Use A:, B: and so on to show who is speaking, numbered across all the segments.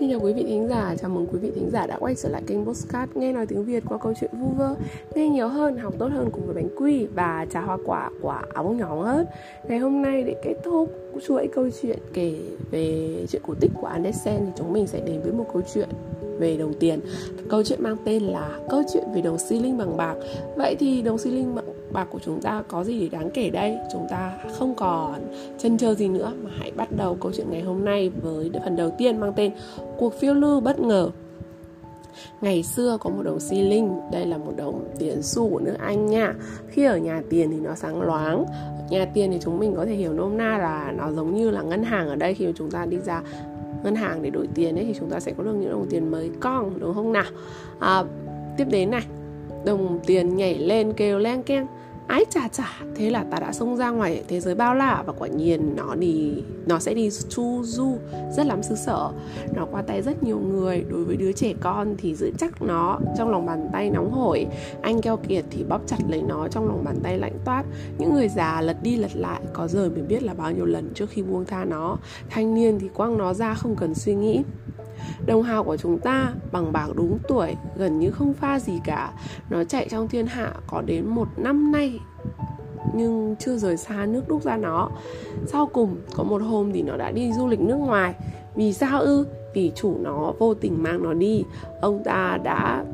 A: Xin chào quý vị thính giả, chào mừng quý vị thính giả đã quay trở lại kênh Postcard Nghe nói tiếng Việt qua câu chuyện vu vơ. Nghe nhiều hơn, học tốt hơn cùng với bánh quy và trà hoa quả quả áo bông nhỏ hơn. Ngày hôm nay để kết thúc chuỗi câu chuyện kể về chuyện cổ tích của Andersen thì chúng mình sẽ đến với một câu chuyện về đồng tiền. Câu chuyện mang tên là câu chuyện về đồng xi linh bằng bạc. Vậy thì đồng xi linh bằng bạc của chúng ta có gì để đáng kể đây? Chúng ta không còn chân chờ gì nữa mà hãy bắt đầu câu chuyện ngày hôm nay với phần đầu tiên mang tên cuộc phiêu lưu bất ngờ. Ngày xưa có một đồng xi linh, đây là một đồng tiền xu của nước Anh nha. Khi ở nhà tiền thì nó sáng loáng. Nhà tiền thì chúng mình có thể hiểu nôm na là nó giống như là ngân hàng ở đây. Khi mà chúng ta đi ra ngân hàng để đổi tiền ấy thì chúng ta sẽ có được những đồng tiền mới con đúng không nào? À, Tiếp đến này Đồng tiền nhảy lên kêu len keng ái chà chà, thế là ta đã xông ra ngoài thế giới bao la và quả nhiên nó đi, nó sẽ đi chu du, rất lắm xứ sở. Nó qua tay rất nhiều người, đối với đứa trẻ con thì giữ chắc nó trong lòng bàn tay nóng hổi. Anh keo kiệt thì bóp chặt lấy nó trong lòng bàn tay lạnh toát. Những người già lật đi lật lại, có giờ mới biết là bao nhiêu lần trước khi buông tha nó. Thanh niên thì quăng nó ra không cần suy nghĩ. Đồng hào của chúng ta, bằng bạc đúng tuổi, gần như không pha gì cả. Nó chạy trong thiên hạ, có đến một năm nay nhưng chưa rời xa nước đúc ra nó. Sau cùng, có một hôm thì nó đã đi du lịch nước ngoài. Vì sao ư? Vì chủ nó vô tình mang nó đi. Ông ta đã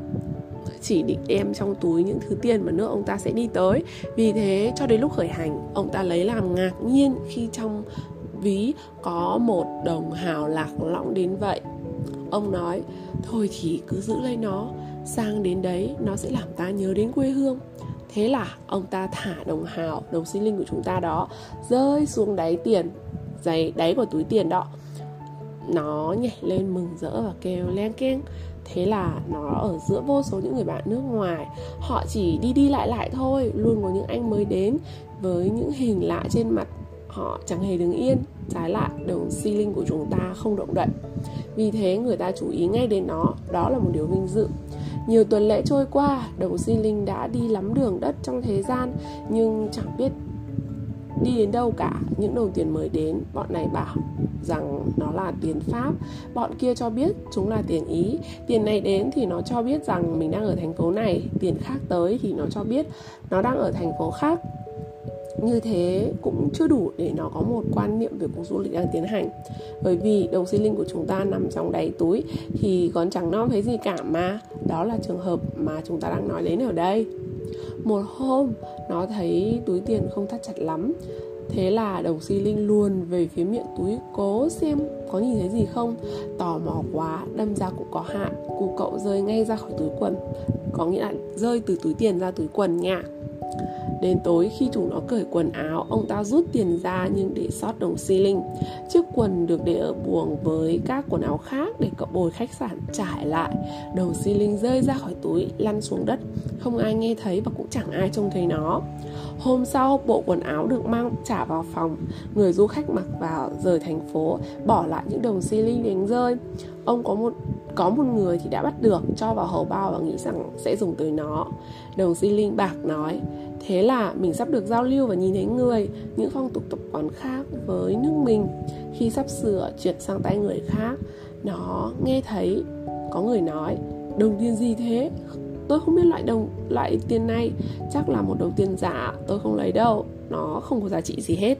A: chỉ định đem trong túi những thứ tiền mà nước ông ta sẽ đi tới. Vì thế, cho đến lúc khởi hành, Ông ta lấy làm ngạc nhiên khi trong ví có một đồng hào lạc lõng đến vậy. Ông nói, Thôi thì cứ giữ lấy nó. Sang đến đấy, nó sẽ làm ta nhớ đến quê hương. Thế là ông ta thả đồng hào, Đồng sinh linh của chúng ta đó, Rơi xuống đáy tiền Giày đáy của túi tiền đó. Nó nhảy lên mừng rỡ và kêu len keng. Thế là nó ở giữa vô số những người bạn nước ngoài. Họ chỉ đi đi lại lại thôi, Luôn có những anh mới đến. Với những hình lạ trên mặt, Họ chẳng hề đứng yên. Trái lại, đồng xi linh của chúng ta không động đậy. Vì thế người ta chú ý ngay đến nó. Đó là một điều vinh dự nhiều tuần lễ trôi qua đồng xi linh đã đi lắm đường đất trong thế gian, nhưng chẳng biết đi đến đâu cả. Những đồng tiền mới đến, bọn này bảo rằng nó là tiền pháp. Bọn kia cho biết chúng là tiền ý. Tiền này đến thì nó cho biết rằng mình đang ở thành phố này. Tiền khác tới thì nó cho biết nó đang ở thành phố khác như thế cũng chưa đủ để nó có một quan niệm về cuộc du lịch đang tiến hành. Bởi vì đồng sinh linh của chúng ta nằm trong đáy túi thì còn chẳng non thấy gì cả mà. Đó là trường hợp mà chúng ta đang nói đến ở đây. Một hôm nó thấy túi tiền không thắt chặt lắm. Thế là đồng si linh luôn về phía miệng túi cố xem có nhìn thấy gì không? Tò mò quá, đâm ra cũng có hạn. Cụ cậu rơi ngay ra khỏi túi quần. Có nghĩa là rơi từ túi tiền ra túi quần nha. Đến tối khi chúng nó cởi quần áo, ông ta rút tiền ra nhưng để sót đồng xi linh. Chiếc quần được để ở buồng với các quần áo khác để cậu bồi khách sạn trải lại. Đồng xi linh rơi ra khỏi túi, lăn xuống đất. Không ai nghe thấy và cũng chẳng ai trông thấy nó. Hôm sau, bộ quần áo được mang trả vào phòng. Người du khách mặc vào rời thành phố, bỏ lại những đồng xi linh đánh rơi. Ông có một có một người thì đã bắt được, cho vào hầu bao và nghĩ rằng sẽ dùng tới nó. Đồng xi linh bạc nói, thế là mình sắp được giao lưu và nhìn thấy người, những phong tục tập quán khác với nước mình. Khi sắp sửa chuyển sang tay người khác, nó nghe thấy có người nói, đồng tiền gì thế? Tôi không biết loại đồng, loại tiền này, chắc là một đồng tiền giả, tôi không lấy đâu nó không có giá trị gì hết.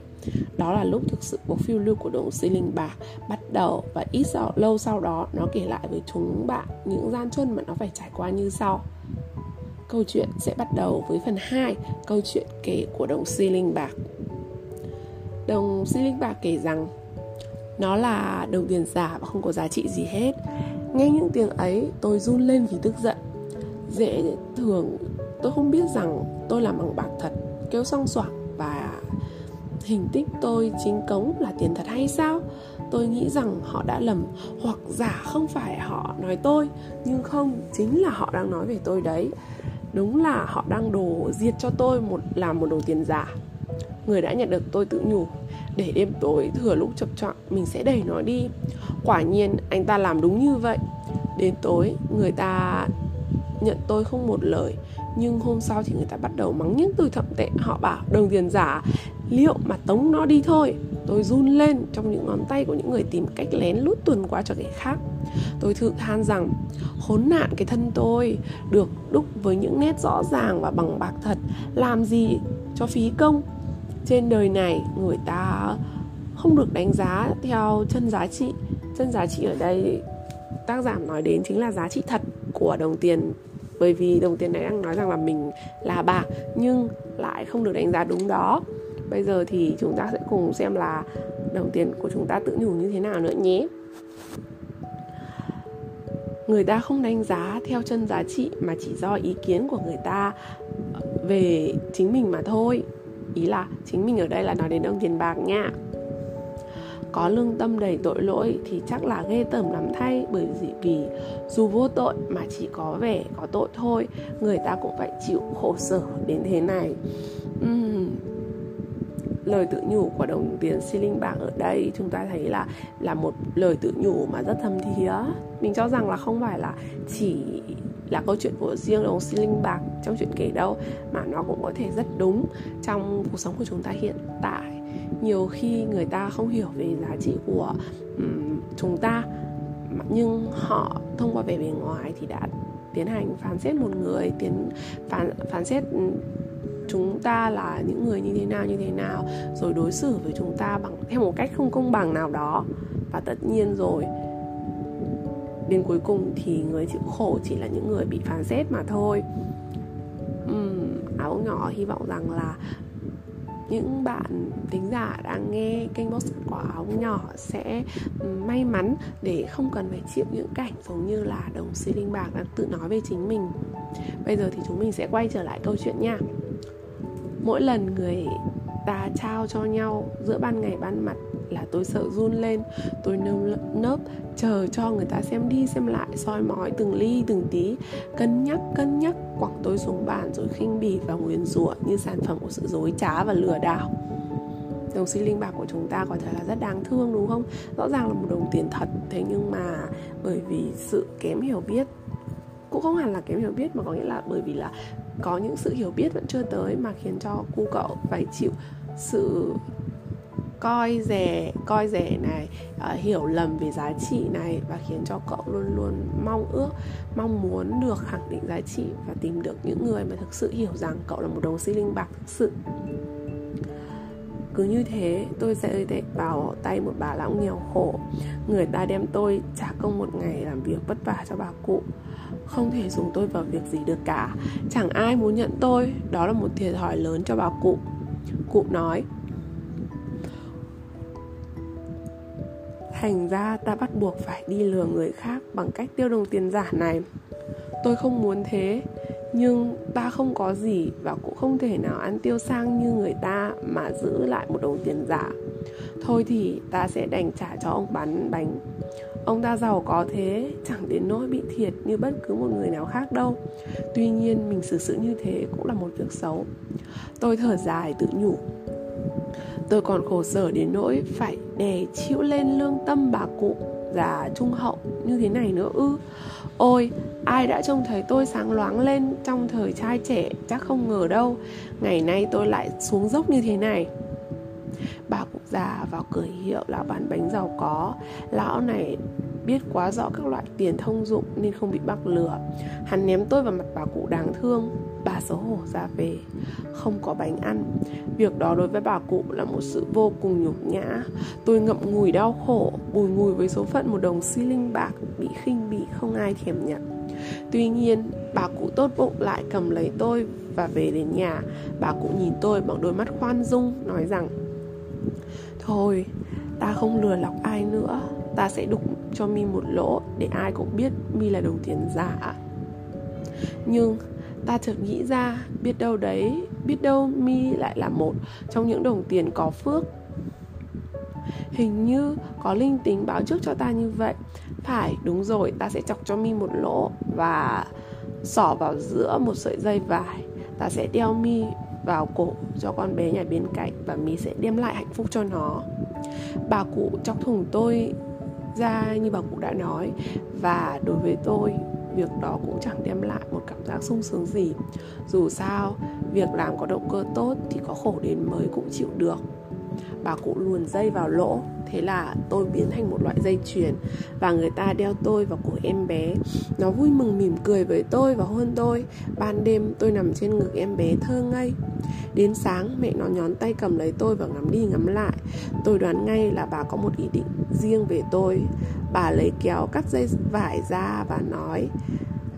A: Đó là lúc thực sự cuộc phiêu lưu của đồng xi linh bạc bắt đầu và ít sau, lâu sau đó nó kể lại với chúng bạn những gian truân mà nó phải trải qua như sau. Câu chuyện sẽ bắt đầu với phần 2 câu chuyện kể của đồng xi linh bạc đồng xi linh bạc kể rằng, nó là đồng tiền giả và không có giá trị gì hết. Nghe những tiếng ấy, tôi run lên vì tức giận. Dễ thường tôi không biết rằng tôi làm bằng bạc thật. Kêu song soảng và hình tích tôi chính cống là tiền thật hay sao? Tôi nghĩ rằng họ đã lầm, hoặc giả không phải họ nói tôi, nhưng không, chính là họ đang nói về tôi đấy. Đúng là họ đang đổ diệt cho tôi một làm một đồng tiền giả. Người đã nhận được tôi tự nhủ, để đêm tối thừa lúc chập choạng, mình sẽ đẩy nó đi. Quả nhiên, anh ta làm đúng như vậy. Đến tối, người ta nhận tôi không một lời. Nhưng hôm sau thì người ta bắt đầu mắng những từ thậm tệ. Họ bảo, đồng tiền giả, liệu mà tống nó đi thôi? Tôi run lên trong những ngón tay của những người tìm cách lén lút tuần qua cho kẻ khác. Tôi thử than rằng, khốn nạn cái thân tôi, được đúc với những nét rõ ràng và bằng bạc thật, làm gì cho phí công? Trên đời này, người ta không được đánh giá theo chân giá trị. Chân giá trị ở đây, tác giả nói đến chính là giá trị thật của đồng tiền bởi vì đồng tiền này đang nói rằng là mình là bạc nhưng lại không được đánh giá đúng đó. Bây giờ thì chúng ta sẽ cùng xem là đồng tiền của chúng ta tự nhủ như thế nào nữa nhé. Người ta không đánh giá theo chân giá trị mà chỉ do ý kiến của người ta về chính mình mà thôi. Ý là chính mình ở đây là nói đến đồng tiền bạc nha có lương tâm đầy tội lỗi thì chắc là ghê tởm lắm thay bởi vì dù vô tội mà chỉ có vẻ có tội thôi người ta cũng phải chịu khổ sở đến thế này. Uhm, lời tự nhủ của đồng tiền xi linh bạc ở đây chúng ta thấy là là một lời tự nhủ mà rất thâm thía. Mình cho rằng là không phải là chỉ là câu chuyện của riêng đồng xi linh bạc trong chuyện kể đâu mà nó cũng có thể rất đúng trong cuộc sống của chúng ta hiện tại nhiều khi người ta không hiểu về giá trị của um, chúng ta. Nhưng họ thông qua vẻ bề ngoài thì đã tiến hành phán xét một người tiến phán phán xét chúng ta là những người như thế nào như thế nào rồi đối xử với chúng ta bằng theo một cách không công bằng nào đó. Và tất nhiên rồi đến cuối cùng thì người chịu khổ chỉ là những người bị phán xét mà thôi. Uhm, áo nhỏ hy vọng rằng là những bạn tính giả đang nghe kênh podcast quả ống nhỏ sẽ ừ, may mắn để không cần phải chịu những cảnh giống như là đồng xi linh bạc đang tự nói về chính mình. Bây giờ thì chúng mình sẽ quay trở lại câu chuyện nha. Mỗi lần người ta trao cho nhau giữa ban ngày ban mặt là tôi sợ run lên. Tôi nơm nớp, chờ cho người ta xem đi xem lại, soi mói từng ly, từng tí. Cân nhắc cân nhắc, quẳng tôi xuống bàn rồi khinh bỉ và nguyền rủa như sản phẩm của sự dối trá và lừa đảo. Đồng xi linh bạc của chúng ta có thể là rất đáng thương, đúng không? Rõ ràng là một đồng tiền thật, thế nhưng mà bởi vì sự kém hiểu biết, cũng không hẳn là kém hiểu biết mà có nghĩa là bởi vì là có những sự hiểu biết vẫn chưa tới mà khiến cho cu cậu phải chịu sự coi rẻ coi rẻ này uh, hiểu lầm về giá trị này và khiến cho cậu luôn luôn mong ước mong muốn được khẳng định giá trị và tìm được những người mà thực sự hiểu rằng cậu là một đồng xi linh bạc thực sự. Cứ như thế tôi sẽ rơi vào tay một bà lão nghèo khổ. Người ta đem tôi trả công một ngày làm việc vất vả cho bà cụ. Không thể dùng tôi vào việc gì được cả. Chẳng ai muốn nhận tôi. Đó là một thiệt thòi lớn cho bà cụ. Cụ nói thành ra ta bắt buộc phải đi lừa người khác bằng cách tiêu đồng tiền giả này. Tôi không muốn thế, nhưng ta không có gì và cũng không thể nào ăn tiêu sang như người ta mà giữ lại một đồng tiền giả. Thôi thì ta sẽ đành trả cho ông bán bánh. Ông ta giàu có thế, chẳng đến nỗi bị thiệt như bất cứ một người nào khác đâu. Tuy nhiên mình xử sự như thế cũng là một việc xấu. Tôi thở dài tự nhủ tôi còn khổ sở đến nỗi phải đè chịu lên lương tâm bà cụ già trung hậu như thế này nữa ư. Ôi, ai đã trông thấy tôi sáng loáng lên trong thời trai trẻ chắc không ngờ đâu, ngày nay tôi lại xuống dốc như thế này. Bà cụ già vào cửa hiệu lão bán bánh giàu có. Lão này biết quá rõ các loại tiền thông dụng nên không bị bắt lừa. Hắn ném tôi vào mặt bà cụ đáng thương bà xấu hổ ra về, không có bánh ăn. Việc đó đối với bà cụ là một sự vô cùng nhục nhã. Tôi ngậm ngùi đau khổ, bùi ngùi với số phận một đồng xi linh bạc, bị khinh bỉ không ai thèm nhận. Tuy nhiên, bà cụ tốt bụng lại cầm lấy tôi và về đến nhà. Bà cụ nhìn tôi bằng đôi mắt khoan dung, nói rằng, thôi, ta không lừa lọc ai nữa. Ta sẽ đục cho mi một lỗ để ai cũng biết mi là đồng tiền giả. Nhưng ta chợt nghĩ ra, biết đâu đấy, biết đâu mi lại là một trong những đồng tiền có phước. Hình như có linh tính báo trước cho ta như vậy. Phải, đúng rồi, ta sẽ chọc cho mi một lỗ và xỏ vào giữa một sợi dây vải. Ta sẽ đeo mi vào cổ cho con bé nhà bên cạnh và mi sẽ đem lại hạnh phúc cho nó. Bà cụ chọc thùng tôi ra như bà cụ đã nói. Và đối với tôi việc đó cũng chẳng đem lại một cảm giác sung sướng gì. Dù sao, việc làm có động cơ tốt thì có khổ đến mới cũng chịu được. Bà cụ luồn dây vào lỗ, thế là tôi biến thành một loại dây chuyền và người ta đeo tôi vào cổ em bé. Nó vui mừng mỉm cười với tôi và hôn tôi. Ban đêm, tôi nằm trên ngực em bé thơ ngây. Đến sáng, mẹ nó nhón tay cầm lấy tôi và ngắm đi ngắm lại. Tôi đoán ngay là bà có một ý định riêng về tôi bà lấy kéo cắt dây vải ra và nói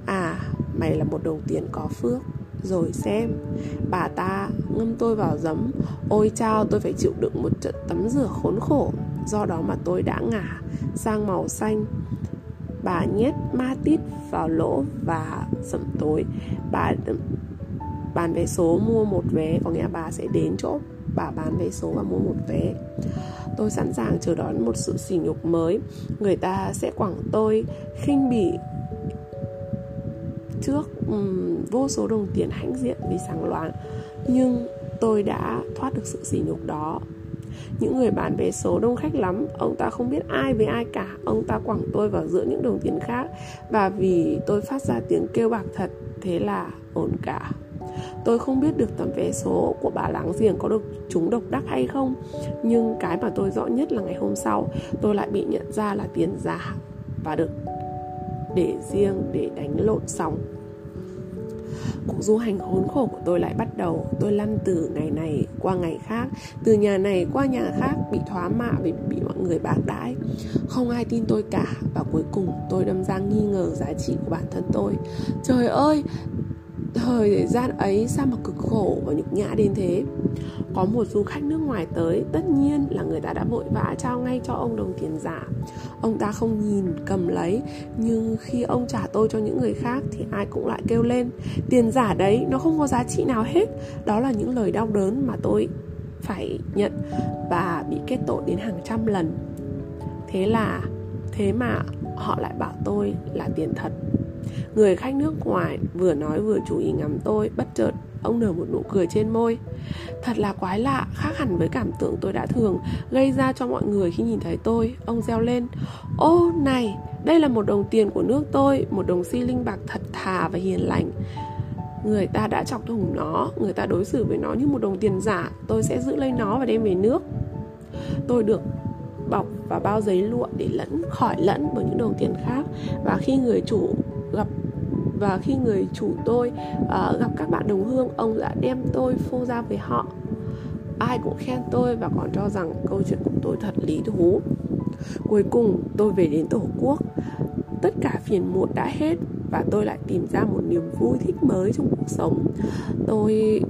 A: à mày là một đồng tiền có phước. Rồi xem, bà ta ngâm tôi vào giấm. Ôi chao, tôi phải chịu đựng một trận tắm rửa khốn khổ. Do đó mà tôi đã ngả sang màu xanh. Bà nhét ma tít vào lỗ và sẩm tối. Bà bán vé số mua một vé, có nghĩa bà sẽ đến chỗ bà bán vé số và mua một vé tôi sẵn sàng chờ đón một sự sỉ nhục mới. Người ta sẽ quẳng tôi khinh bỉ trước um, vô số đồng tiền hãnh diện vì sáng loáng nhưng tôi đã thoát được sự sỉ nhục đó. Những người bán vé số đông khách lắm. Ông ta không biết ai với ai cả. Ông ta quẳng tôi vào giữa những đồng tiền khác. Và vì tôi phát ra tiếng kêu bạc thật thế là ổn cả tôi không biết được tấm vé số của bà láng giềng có được chúng độc đắc hay không, nhưng cái mà tôi rõ nhất là ngày hôm sau, tôi lại bị nhận ra là tiền giả và được để riêng để đánh lộn sóng cuộc du hành khốn khổ của tôi lại bắt đầu. Tôi lăn từ ngày này qua ngày khác, từ nhà này qua nhà khác, bị thoá mạ bị bị mọi người bạc đãi. Không ai tin tôi cả và cuối cùng tôi đâm ra nghi ngờ giá trị của bản thân tôi. Trời ơi thời gian ấy sao mà cực khổ và nhục nhã đến thế? Có một du khách nước ngoài tới, tất nhiên là người ta đã vội vã trao ngay cho ông đồng tiền giả. Ông ta không nhìn, cầm lấy, nhưng khi ông trả tôi cho những người khác thì ai cũng lại kêu lên, tiền giả đấy, nó không có giá trị nào hết. Đó là những lời đau đớn mà tôi phải nhận và bị kết tội đến hàng trăm lần. Thế là, thế mà họ lại bảo tôi là tiền thật. Người khách nước ngoài vừa nói vừa chú ý ngắm tôi Bất chợt ông nở một nụ cười trên môi. Thật là quái lạ, khác hẳn với cảm tưởng tôi đã thường gây ra cho mọi người khi nhìn thấy tôi Ông reo lên. Ô này, đây là một đồng tiền của nước tôi Một đồng xi linh bạc thật thà và hiền lành. Người ta đã chọc thủng nó Người ta đối xử với nó như một đồng tiền giả Tôi sẽ giữ lấy nó và đem về nước. Tôi được bọc và bao giấy lụa để lẫn khỏi lẫn với những đồng tiền khác và khi người chủ gặp và khi người chủ tôi uh, gặp các bạn đồng hương ông đã đem tôi phô ra với họ. Ai cũng khen tôi và còn cho rằng câu chuyện của tôi thật lý thú. Cuối cùng tôi về đến tổ quốc. Tất cả phiền muộn đã hết và tôi lại tìm ra một niềm vui thích mới trong cuộc sống. Tôi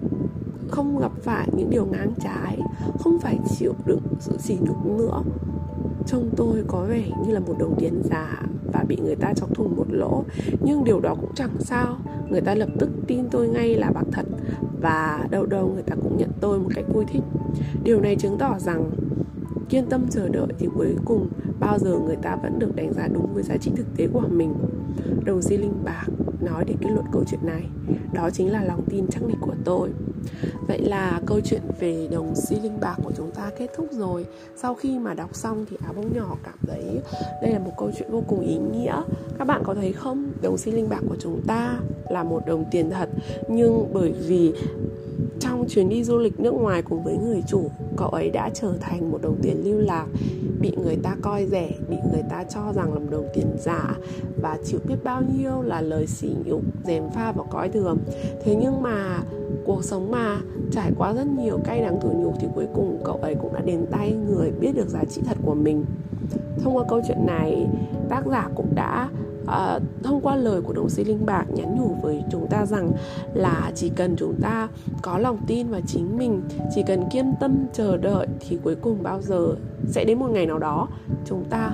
A: không gặp phải những điều ngang trái không phải chịu đựng sự sỉ nhục nữa. Trông tôi có vẻ như là một đồng tiền giả và bị người ta chọc thủng một lỗ. Nhưng điều đó cũng chẳng sao. Người ta lập tức tin tôi ngay là bạc thật. Và đâu đâu người ta cũng nhận tôi một cách vui thích. Điều này chứng tỏ rằng kiên tâm chờ đợi thì cuối cùng bao giờ người ta vẫn được đánh giá đúng với giá trị thực tế của mình. Đồng di linh bạc nói để kết luận câu chuyện này, đó chính là lòng tin chắc nịch của tôi. Vậy là câu chuyện về đồng xi linh bạc của chúng ta kết thúc rồi. Sau khi mà đọc xong thì áo bông nhỏ cảm thấy đây là một câu chuyện vô cùng ý nghĩa. Các bạn có thấy không? Đồng xi linh bạc của chúng ta là một đồng tiền thật, nhưng bởi vì chuyến đi du lịch nước ngoài cùng với người chủ, cậu ấy đã trở thành một đồng tiền lưu lạc, bị người ta coi rẻ, bị người ta cho rằng là một đồng tiền giả và chịu biết bao nhiêu là lời sỉ nhục, dèm pha và coi thường. Thế nhưng mà, cuộc sống mà trải qua rất nhiều cay đắng tủi nhục thì cuối cùng cậu ấy cũng đã đến tay người biết được giá trị thật của mình. Thông qua câu chuyện này, tác giả cũng đã Ờ, à, thông qua lời của đồng sĩ linh bạc nhắn nhủ với chúng ta rằng là chỉ cần chúng ta có lòng tin vào chính mình chỉ cần kiên tâm chờ đợi thì cuối cùng bao giờ sẽ đến một ngày nào đó chúng ta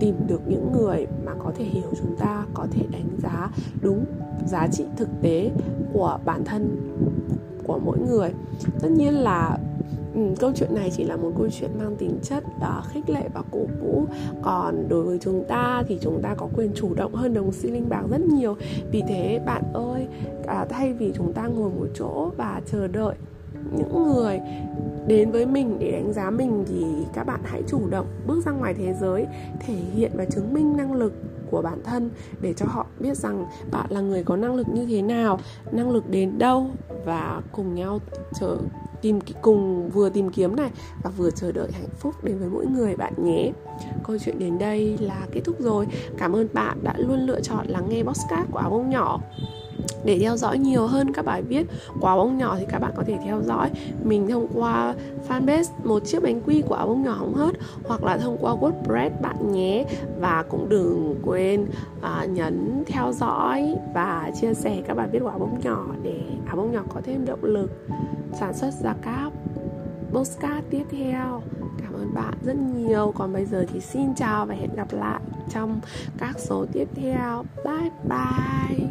A: tìm được những người mà có thể hiểu chúng ta có thể đánh giá đúng giá trị thực tế của bản thân của mỗi người. Tất nhiên là ừ, câu chuyện này chỉ là một câu chuyện mang tính chất đó khích lệ và cổ vũ. Còn đối với chúng ta thì chúng ta có quyền chủ động hơn đồng xi linh bạc rất nhiều. Vì thế bạn ơi à, thay vì chúng ta ngồi một chỗ và chờ đợi những người đến với mình để đánh giá mình thì các bạn hãy chủ động bước ra ngoài thế giới thể hiện và chứng minh năng lực của bản thân để cho họ biết rằng bạn là người có năng lực như thế nào năng lực đến đâu và cùng nhau trở tìm cùng vừa tìm kiếm này và vừa chờ đợi hạnh phúc đến với mỗi người bạn nhé. Câu chuyện đến đây là kết thúc rồi. Cảm ơn bạn đã luôn lựa chọn lắng nghe podcast của áo bông nhỏ. Để theo dõi nhiều hơn các bài viết của áo bông nhỏ thì các bạn có thể theo dõi mình thông qua fanpage một chiếc bánh quy của áo bông nhỏ không hết hoặc là thông qua wordpress bạn nhé. Và cũng đừng quên à, nhấn theo dõi và chia sẻ các bài viết của áo bông nhỏ để áo bông nhỏ có thêm động lực sản xuất ra các postcard tiếp theo. Cảm ơn bạn rất nhiều. Còn bây giờ thì xin chào và hẹn gặp lại trong các số tiếp theo. Bye bye.